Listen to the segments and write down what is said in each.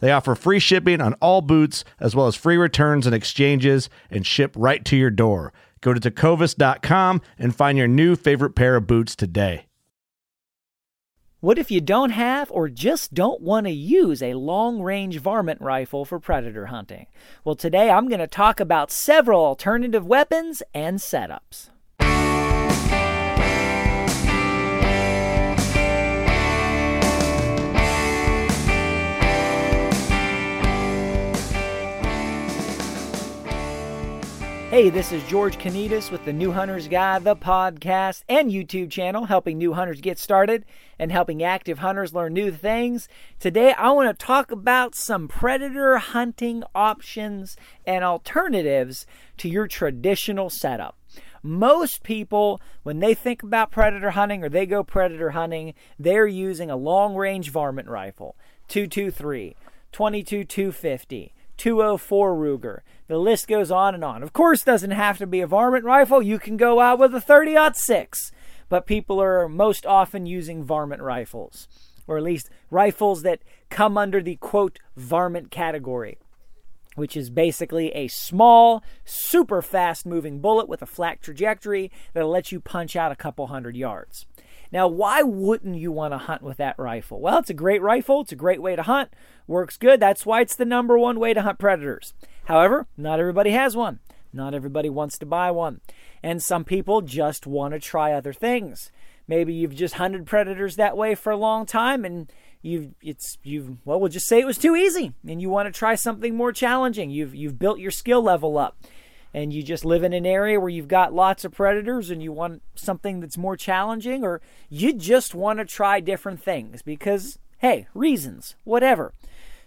They offer free shipping on all boots, as well as free returns and exchanges, and ship right to your door. Go to tecovas.com and find your new favorite pair of boots today. What if you don't have or just don't want to use a long range varmint rifle for predator hunting? Well, today I'm going to talk about several alternative weapons and setups. Hey, this is George Konetes with the New Hunters Guide, the podcast and YouTube channel, helping new hunters get started and helping active hunters learn new things. Today, I want to talk about some predator hunting options and alternatives to your traditional setup. Most people, when they think about predator hunting or they go predator hunting, they're using a long range varmint rifle 223, 22 250. 204 Ruger. The list goes on and on. Of course, doesn't have to be a varmint rifle. You can go out with a 30 6, but people are most often using varmint rifles, or at least rifles that come under the quote varmint category, which is basically a small, super fast moving bullet with a flat trajectory that'll let you punch out a couple hundred yards. Now, why wouldn't you want to hunt with that rifle? Well, it's a great rifle, it's a great way to hunt, works good. That's why it's the number one way to hunt predators. However, not everybody has one. Not everybody wants to buy one. And some people just want to try other things. Maybe you've just hunted predators that way for a long time and you've it's you've well we'll just say it was too easy and you want to try something more challenging. You've you've built your skill level up and you just live in an area where you've got lots of predators and you want something that's more challenging, or you just want to try different things because, hey, reasons, whatever.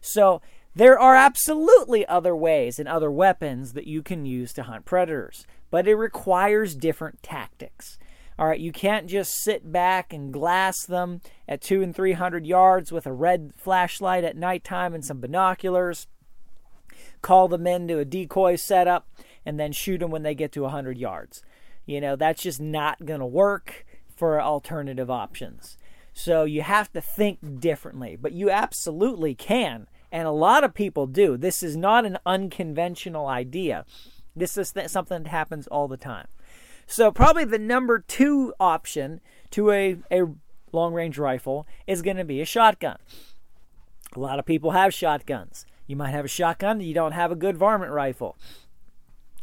So, there are absolutely other ways and other weapons that you can use to hunt predators, but it requires different tactics. All right, you can't just sit back and glass them at two and three hundred yards with a red flashlight at nighttime and some binoculars. Call them into a decoy setup and then shoot them when they get to 100 yards. You know, that's just not going to work for alternative options. So you have to think differently, but you absolutely can. And a lot of people do. This is not an unconventional idea. This is th- something that happens all the time. So, probably the number two option to a, a long range rifle is going to be a shotgun. A lot of people have shotguns. You might have a shotgun, you don't have a good varmint rifle.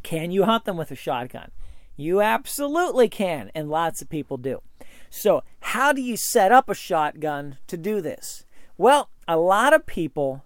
Can you hunt them with a shotgun? You absolutely can, and lots of people do. So, how do you set up a shotgun to do this? Well, a lot of people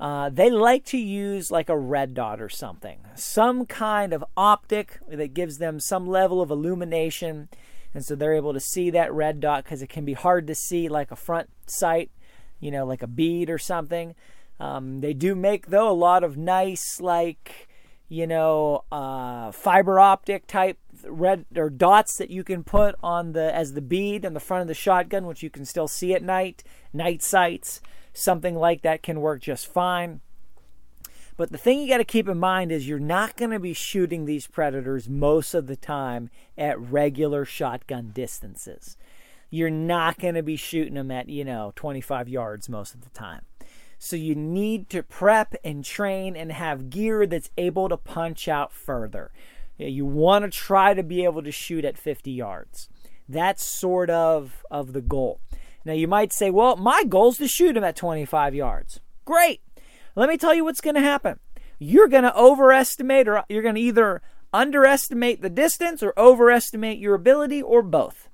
uh, they like to use like a red dot or something, some kind of optic that gives them some level of illumination, and so they're able to see that red dot because it can be hard to see like a front sight, you know, like a bead or something. Um, they do make though a lot of nice like you know, uh, fiber optic type red or dots that you can put on the as the bead on the front of the shotgun, which you can still see at night. Night sights, something like that can work just fine. But the thing you got to keep in mind is you're not going to be shooting these predators most of the time at regular shotgun distances. You're not going to be shooting them at, you know, 25 yards most of the time. So you need to prep and train and have gear that's able to punch out further. You want to try to be able to shoot at 50 yards. That's sort of of the goal. Now you might say, "Well, my goal is to shoot him at 25 yards." Great. Let me tell you what's going to happen. You're going to overestimate or you're going to either underestimate the distance or overestimate your ability or both.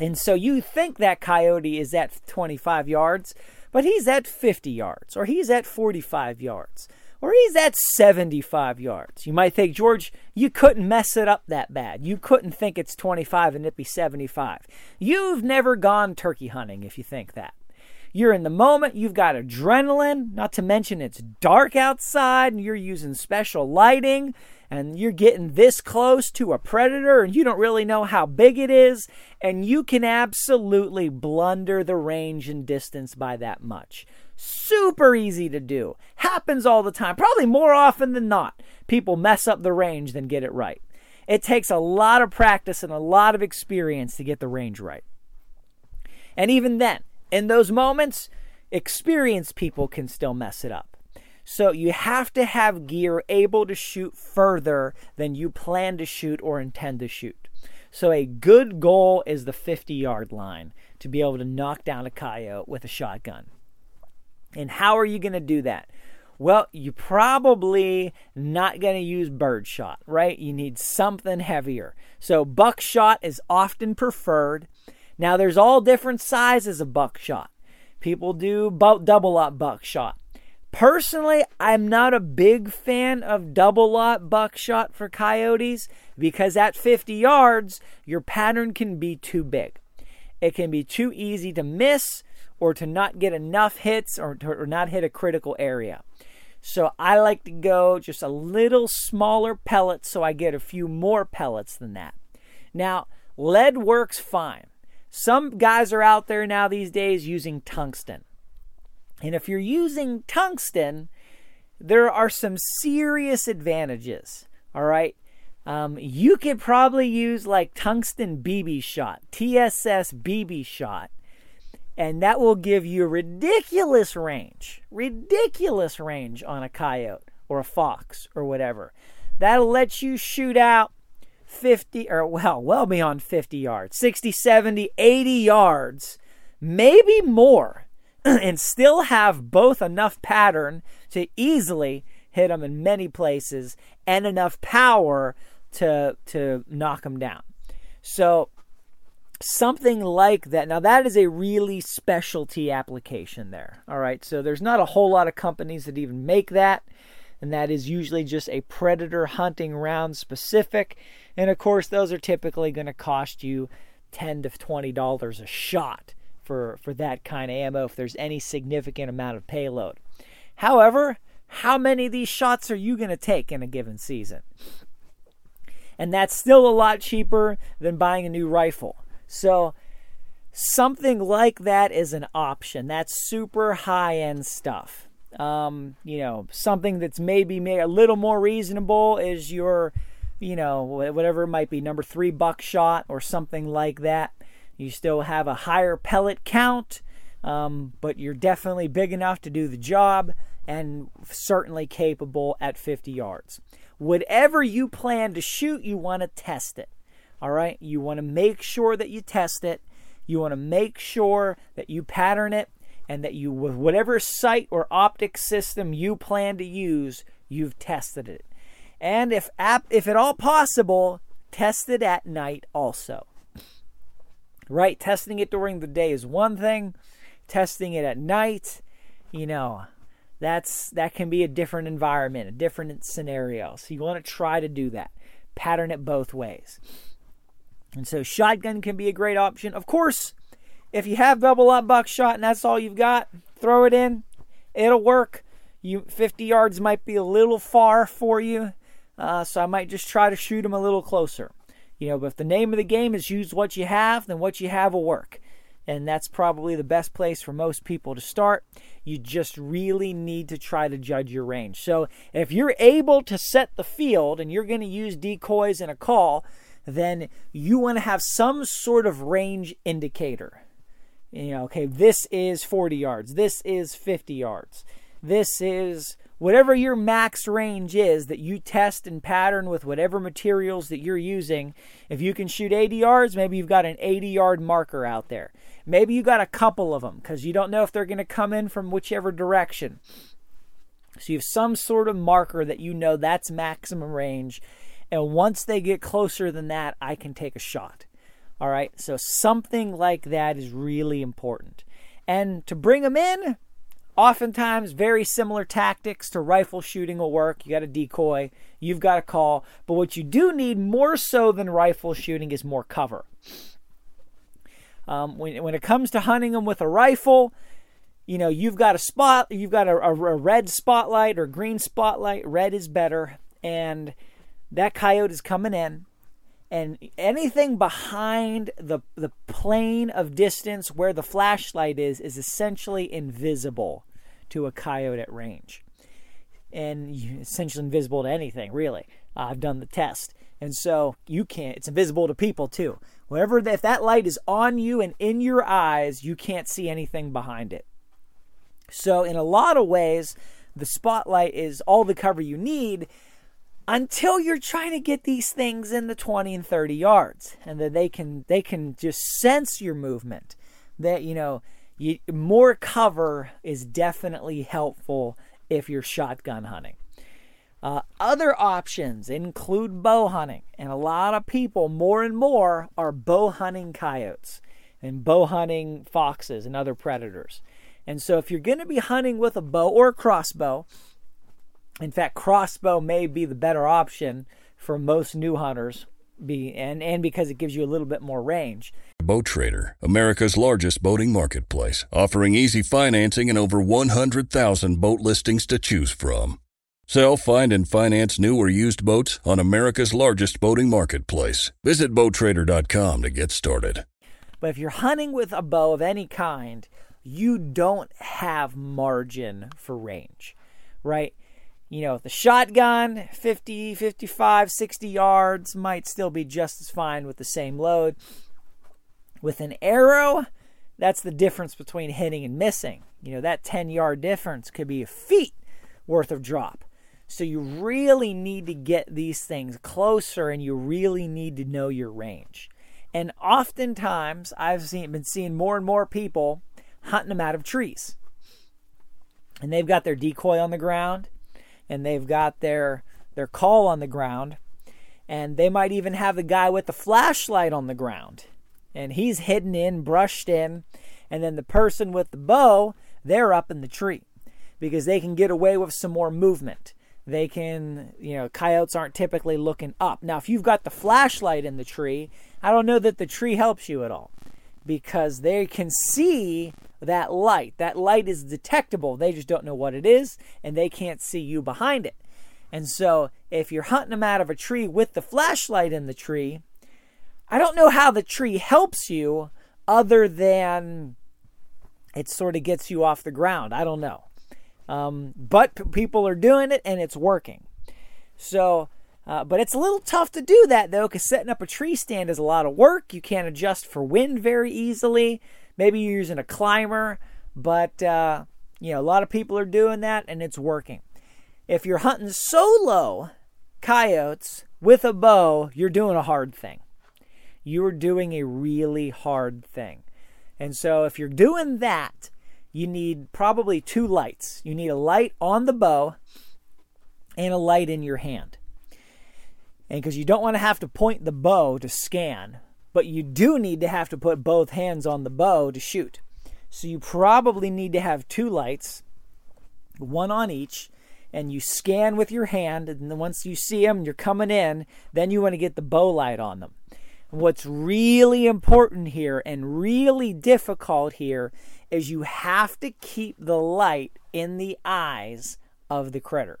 And so you think that coyote is at 25 yards, but he's at 50 yards or he's at 45 yards or he's at 75 yards. You might think, George, you couldn't mess it up that bad. You couldn't think it's 25 and it be 75. You've never gone turkey hunting if you think that. You're in the moment, you've got adrenaline, not to mention it's dark outside and you're using special lighting and you're getting this close to a predator and you don't really know how big it is, and you can absolutely blunder the range and distance by that much. Super easy to do. Happens all the time. Probably more often than not. People mess up the range than get it right. It takes a lot of practice and a lot of experience to get the range right. And even then, in those moments, experienced people can still mess it up. So you have to have gear able to shoot further than you plan to shoot or intend to shoot. So a good goal is the 50 yard line to be able to knock down a coyote with a shotgun. And how are you going to do that? Well, you're probably not going to use birdshot, right? You need something heavier. So buckshot is often preferred. Now, there's all different sizes of buckshot. People do double aught buckshot. Personally, I'm not a big fan of double aught buckshot for coyotes because at 50 yards, your pattern can be too big. It can be too easy to miss or to not get enough hits or, or not hit a critical area. So I like to go just a little smaller pellets so I get a few more pellets than that. Now, lead works fine. Some guys are out there now these days using tungsten. And if you're using tungsten, there are some serious advantages. All right. Um, you could probably use like tungsten BB shot, TSS BB shot, and that will give you ridiculous range, ridiculous range on a coyote or a fox or whatever. That'll let you shoot out 50 or well, well beyond 50 yards, 60, 70, 80 yards, maybe more, and still have both enough pattern to easily hit them in many places and enough power to to knock them down. So something like that. Now, that is a really specialty application there. All right, so there's not a whole lot of companies that even make that, and that is usually just a predator hunting round specific. And of course, those are typically going to cost you 10 to $20 a shot for, for that kind of ammo if there's any significant amount of payload. However, how many of these shots are you going to take in a given season? And that's still a lot cheaper than buying a new rifle. So something like that is an option. That's super high end stuff. Um, you know, something that's maybe made a little more reasonable is your, you know, whatever it might be, number three buckshot or something like that. You still have a higher pellet count, um, but you're definitely big enough to do the job and certainly capable at 50 yards. Whatever you plan to shoot, you want to test it. All right, you want to make sure that you test it. You want to make sure that you pattern it and that you, with whatever sight or optic system you plan to use, you've tested it. And if, if at all possible, test it at night also. Right? Testing it during the day is one thing, testing it at night, you know, that's that can be a different environment, a different scenario. So you want to try to do that. Pattern it both ways. And so shotgun can be a great option. Of course, if you have double aught buckshot and that's all you've got, throw it in. It'll work. You 50 yards might be a little far for you, uh, so I might just try to shoot them a little closer. You know, but if the name of the game is use what you have, then what you have will work. and that's probably the best place for most people to start. You just really need to try to judge your range. So, if you're able to set the field and you're going to use decoys in a call, then you want to have some sort of range indicator. You know, okay, this is 40 yards, this is 50 yards, this is whatever your max range is that you test and pattern with whatever materials that you're using. If you can shoot 80 yards, maybe you've got an 80 yard marker out there. Maybe you got a couple of them because you don't know if they're going to come in from whichever direction. So you have some sort of marker that you know that's maximum range. And once they get closer than that, I can take a shot. All right. So something like that is really important. And to bring them in, oftentimes very similar tactics to rifle shooting will work. You got a decoy, you've got a call. But what you do need more so than rifle shooting is more cover. Um, when, when it comes to hunting them with a rifle, you know, you've got a spot, you've got a, a, a red spotlight or green spotlight. Red is better. And that coyote is coming in. And anything behind the, the plane of distance where the flashlight is, is essentially invisible to a coyote at range. And essentially invisible to anything, really. I've done the test. And so you can't, it's invisible to people too. Whatever, if that light is on you and in your eyes, you can't see anything behind it. So, in a lot of ways, the spotlight is all the cover you need until you're trying to get these things in the 20 and 30 yards and that they can they can just sense your movement that you know you, more cover is definitely helpful if you're shotgun hunting uh, other options include bow hunting, and a lot of people, more and more, are bow hunting coyotes and bow hunting foxes and other predators. And so, if you're going to be hunting with a bow or a crossbow, in fact, crossbow may be the better option for most new hunters, be and and because it gives you a little bit more range. Boat Trader, America's largest boating marketplace, offering easy financing and over 100,000 boat listings to choose from. Sell, find, and finance new or used boats on America's largest boating marketplace. Visit BoatTrader.com to get started. But if you're hunting with a bow of any kind, you don't have margin for range, right? You know, the shotgun, 50, 55, 60 yards might still be just as fine with the same load. With an arrow, that's the difference between hitting and missing. You know, that 10 yard difference could be a feet worth of drop. So you really need to get these things closer and you really need to know your range. And oftentimes I've seen been seeing more and more people hunting them out of trees. And they've got their decoy on the ground and they've got their their call on the ground. And they might even have the guy with the flashlight on the ground. And he's hidden in, brushed in, and then the person with the bow, they're up in the tree. Because they can get away with some more movement. They can, you know, coyotes aren't typically looking up. Now, if you've got the flashlight in the tree, I don't know that the tree helps you at all. Because they can see that light. That light is detectable. They just don't know what it is and they can't see you behind it. And so, if you're hunting them out of a tree with the flashlight in the tree, I don't know how the tree helps you other than it sort of gets you off the ground. I don't know. Um, but p- people are doing it and it's working. So, uh, but it's a little tough to do that though, because setting up a tree stand is a lot of work. You can't adjust for wind very easily. Maybe you're using a climber, but uh, you know a lot of people are doing that and it's working. If you're hunting solo coyotes with a bow, you're doing a hard thing. You're doing a really hard thing. And so if you're doing that, you need probably two lights. You need a light on the bow and a light in your hand. And because you don't want to have to point the bow to scan, but you do need to have to put both hands on the bow to shoot. So you probably need to have two lights, one on each, and you scan with your hand. And then once you see them, you're coming in, then you want to get the bow light on them. What's really important here and really difficult here is you have to keep the light in the eyes of the critter.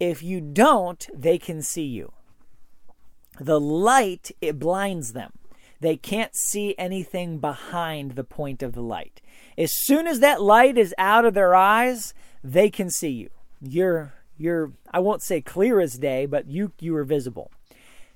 If you don't, they can see you. The light, it blinds them. They can't see anything behind the point of the light. As soon as that light is out of their eyes, they can see you. You're you're I won't say clear as day, but you you are visible.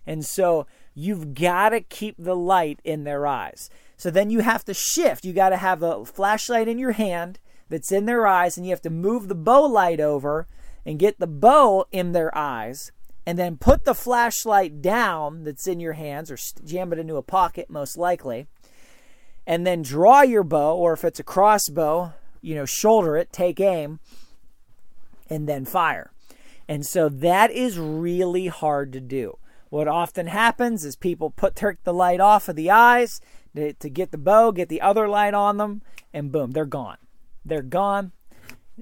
And so you've got to keep the light in their eyes. So then you have to shift. You got to have a flashlight in your hand that's in their eyes and you have to move the bow light over and get the bow in their eyes and then put the flashlight down that's in your hands or jam it into a pocket most likely and then draw your bow or if it's a crossbow you know shoulder it take aim and then fire. And so that is really hard to do. What often happens is people put the light off of the eyes to, to get the bow get the other light on them and boom they're gone. They're gone.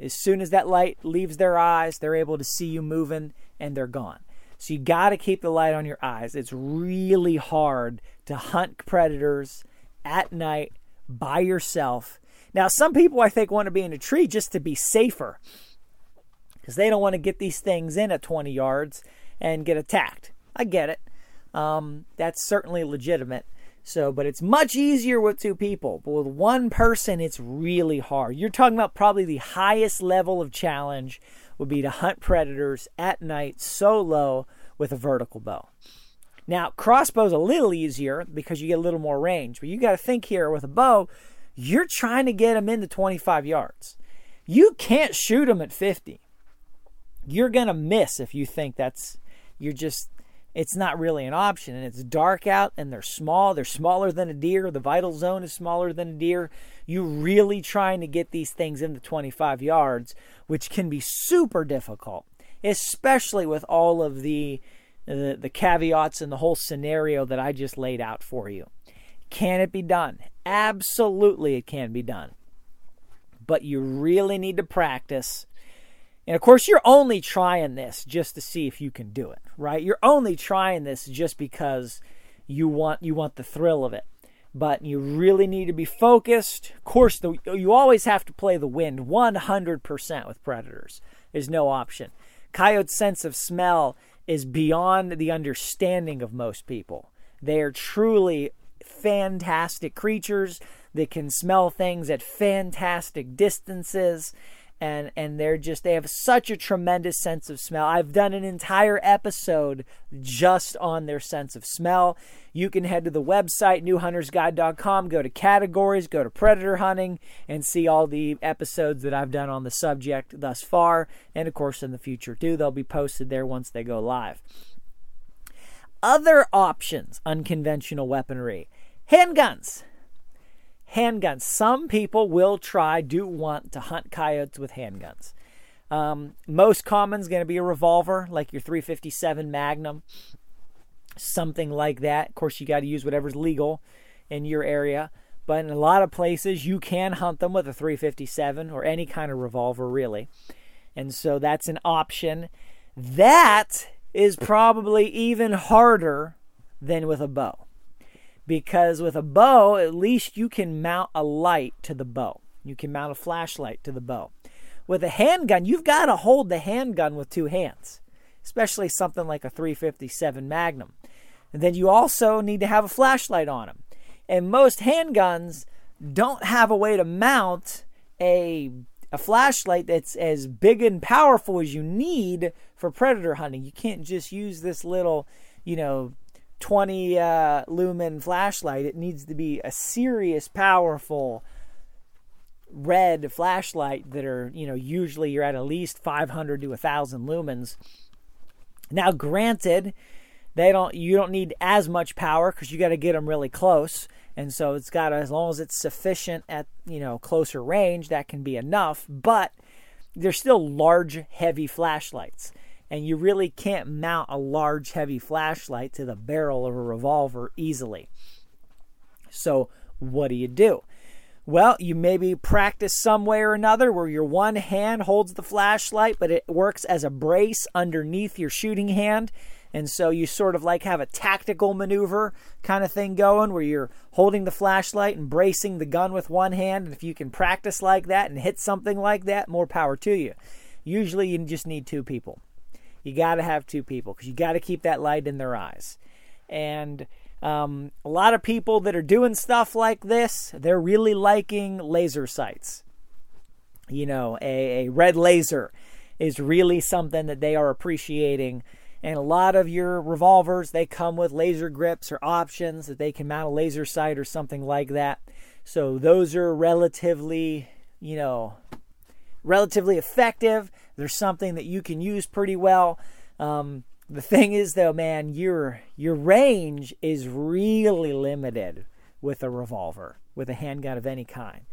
As soon as that light leaves their eyes they're able to see you moving and they're gone so you got to keep the light on your eyes. It's really hard to hunt predators at night by yourself. Now, some people I think want to be in a tree just to be safer because they don't want to get these things in at 20 yards and get attacked. I get it. Um, that's certainly legitimate. So, but it's much easier with two people. But with one person, it's really hard. You're talking about probably the highest level of challenge would be to hunt predators at night solo with a vertical bow. Now, crossbow's a little easier because you get a little more range, but you got to think here with a bow, you're trying to get them into 25 yards. You can't shoot them at 50. You're going to miss if you think that's you're just it's not really an option and it's dark out and they're small they're smaller than a deer the vital zone is smaller than a deer. You're really trying to get these things into 25 yards which can be super difficult especially with all of the, the the caveats and the whole scenario that I just laid out for you. Can it be done? Absolutely it can be done. But you really need to practice and of course, you're only trying this just to see if you can do it, right? You're only trying this just because you want you want the thrill of it. But you really need to be focused. Of course, the, you always have to play the wind 100% with predators. There's no option. Coyote's sense of smell is beyond the understanding of most people. They are truly fantastic creatures that can smell things at fantastic distances and and they're just they have such a tremendous sense of smell. I've done an entire episode just on their sense of smell. You can head to the website newhuntersguide.com, go to categories, go to predator hunting and see all the episodes that I've done on the subject thus far and of course in the future too. They'll be posted there once they go live. Other options, unconventional weaponry. Handguns handguns. Some people will try, do want to hunt coyotes with handguns. Um, most common is going to be a revolver, like your 357 Magnum, something like that. Of course, you got to use whatever's legal in your area. But in a lot of places, you can hunt them with a 357 or any kind of revolver, really. And so that's an option. That is probably even harder than with a bow because with a bow, at least you can mount a light to the bow. You can mount a flashlight to the bow. With a handgun, you've got to hold the handgun with two hands, especially something like a 357 Magnum. And then you also need to have a flashlight on them. And most handguns don't have a way to mount a a flashlight that's as big and powerful as you need for predator hunting. You can't just use this little, you know, 20 uh, lumen flashlight. It needs to be a serious, powerful red flashlight that are, you know, usually you're at at least 500 to 1,000 lumens. Now, granted, they don't you don't need as much power because you got to get them really close and so it's got as long as it's sufficient at you know closer range that can be enough but they're still large heavy flashlights and you really can't mount a large, heavy flashlight to the barrel of a revolver easily. So, what do you do? Well, you maybe practice some way or another where your one hand holds the flashlight, but it works as a brace underneath your shooting hand. And so you sort of like have a tactical maneuver kind of thing going where you're holding the flashlight and bracing the gun with one hand. And if you can practice like that and hit something like that, more power to you. Usually you just need two people. You got to have two people because you got to keep that light in their eyes. And Um, a lot of people that are doing stuff like this, they're really liking laser sights. You know, a, a red laser is really something that they are appreciating. And a lot of your revolvers, they come with laser grips or options that they can mount a laser sight or something like that. So those are relatively, you know, relatively effective. There's something that you can use pretty well. Um, the thing is, though, man, your your range is really limited with a revolver, with a handgun of any kind.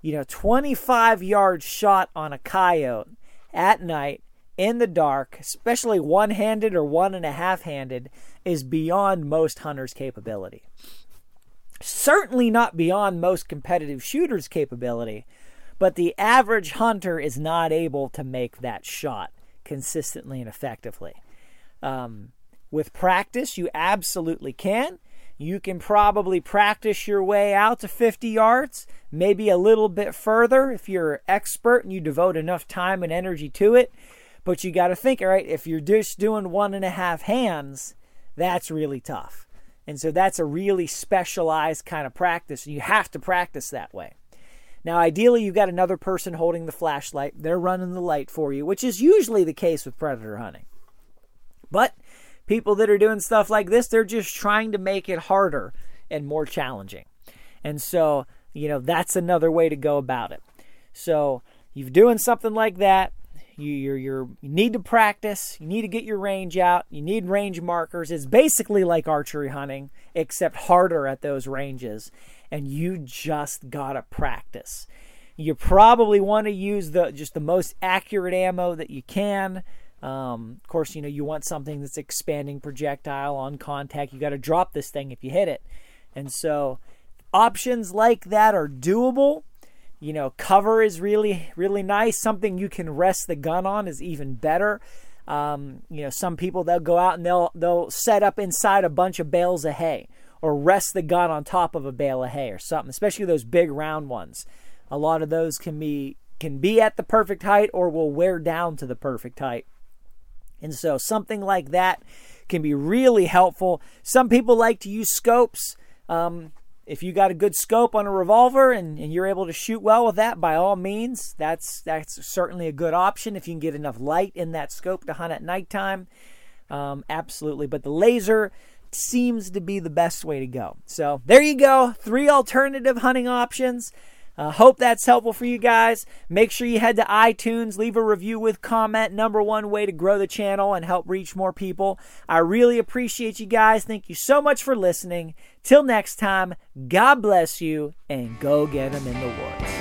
You know, 25 yard shot on a coyote at night in the dark, especially one handed or one and a half handed, is beyond most hunters' capability. Certainly not beyond most competitive shooters' capability, but the average hunter is not able to make that shot consistently and effectively. Um, with practice, you absolutely can. You can probably practice your way out to 50 yards, maybe a little bit further if you're expert and you devote enough time and energy to it. But you got to think, all right, if you're just doing one and a half hands, that's really tough. And so that's a really specialized kind of practice. You have to practice that way. Now, ideally, you've got another person holding the flashlight. They're running the light for you, which is usually the case with predator hunting. But people that are doing stuff like this, they're just trying to make it harder and more challenging. And so, you know, that's another way to go about it. So, you're doing something like that. You, you're, you're, you need to practice. You need to get your range out. You need range markers. It's basically like archery hunting, except harder at those ranges. And you just gotta practice. You probably want to use the just the most accurate ammo that you can. Um, of course, you know, you want something that's expanding projectile on contact. You got to drop this thing if you hit it. And so, options like that are doable. You know, cover is really, really nice. Something you can rest the gun on is even better. Um, you know, some people they'll go out and they'll they'll set up inside a bunch of bales of hay or rest the gun on top of a bale of hay or something, especially those big round ones. A lot of those can be can be at the perfect height or will wear down to the perfect height. And so something like that can be really helpful. Some people like to use scopes. Um, if you got a good scope on a revolver and, and, you're able to shoot well with that, by all means, that's that's certainly a good option if you can get enough light in that scope to hunt at nighttime. Um, absolutely, but the laser seems to be the best way to go. So there you go, three alternative hunting options. Uh, hope that's helpful for you guys. Make sure you head to iTunes, leave a review with comment. Number one way to grow the channel and help reach more people. I really appreciate you guys. Thank you so much for listening. Till next time, God bless you and go get them in the woods.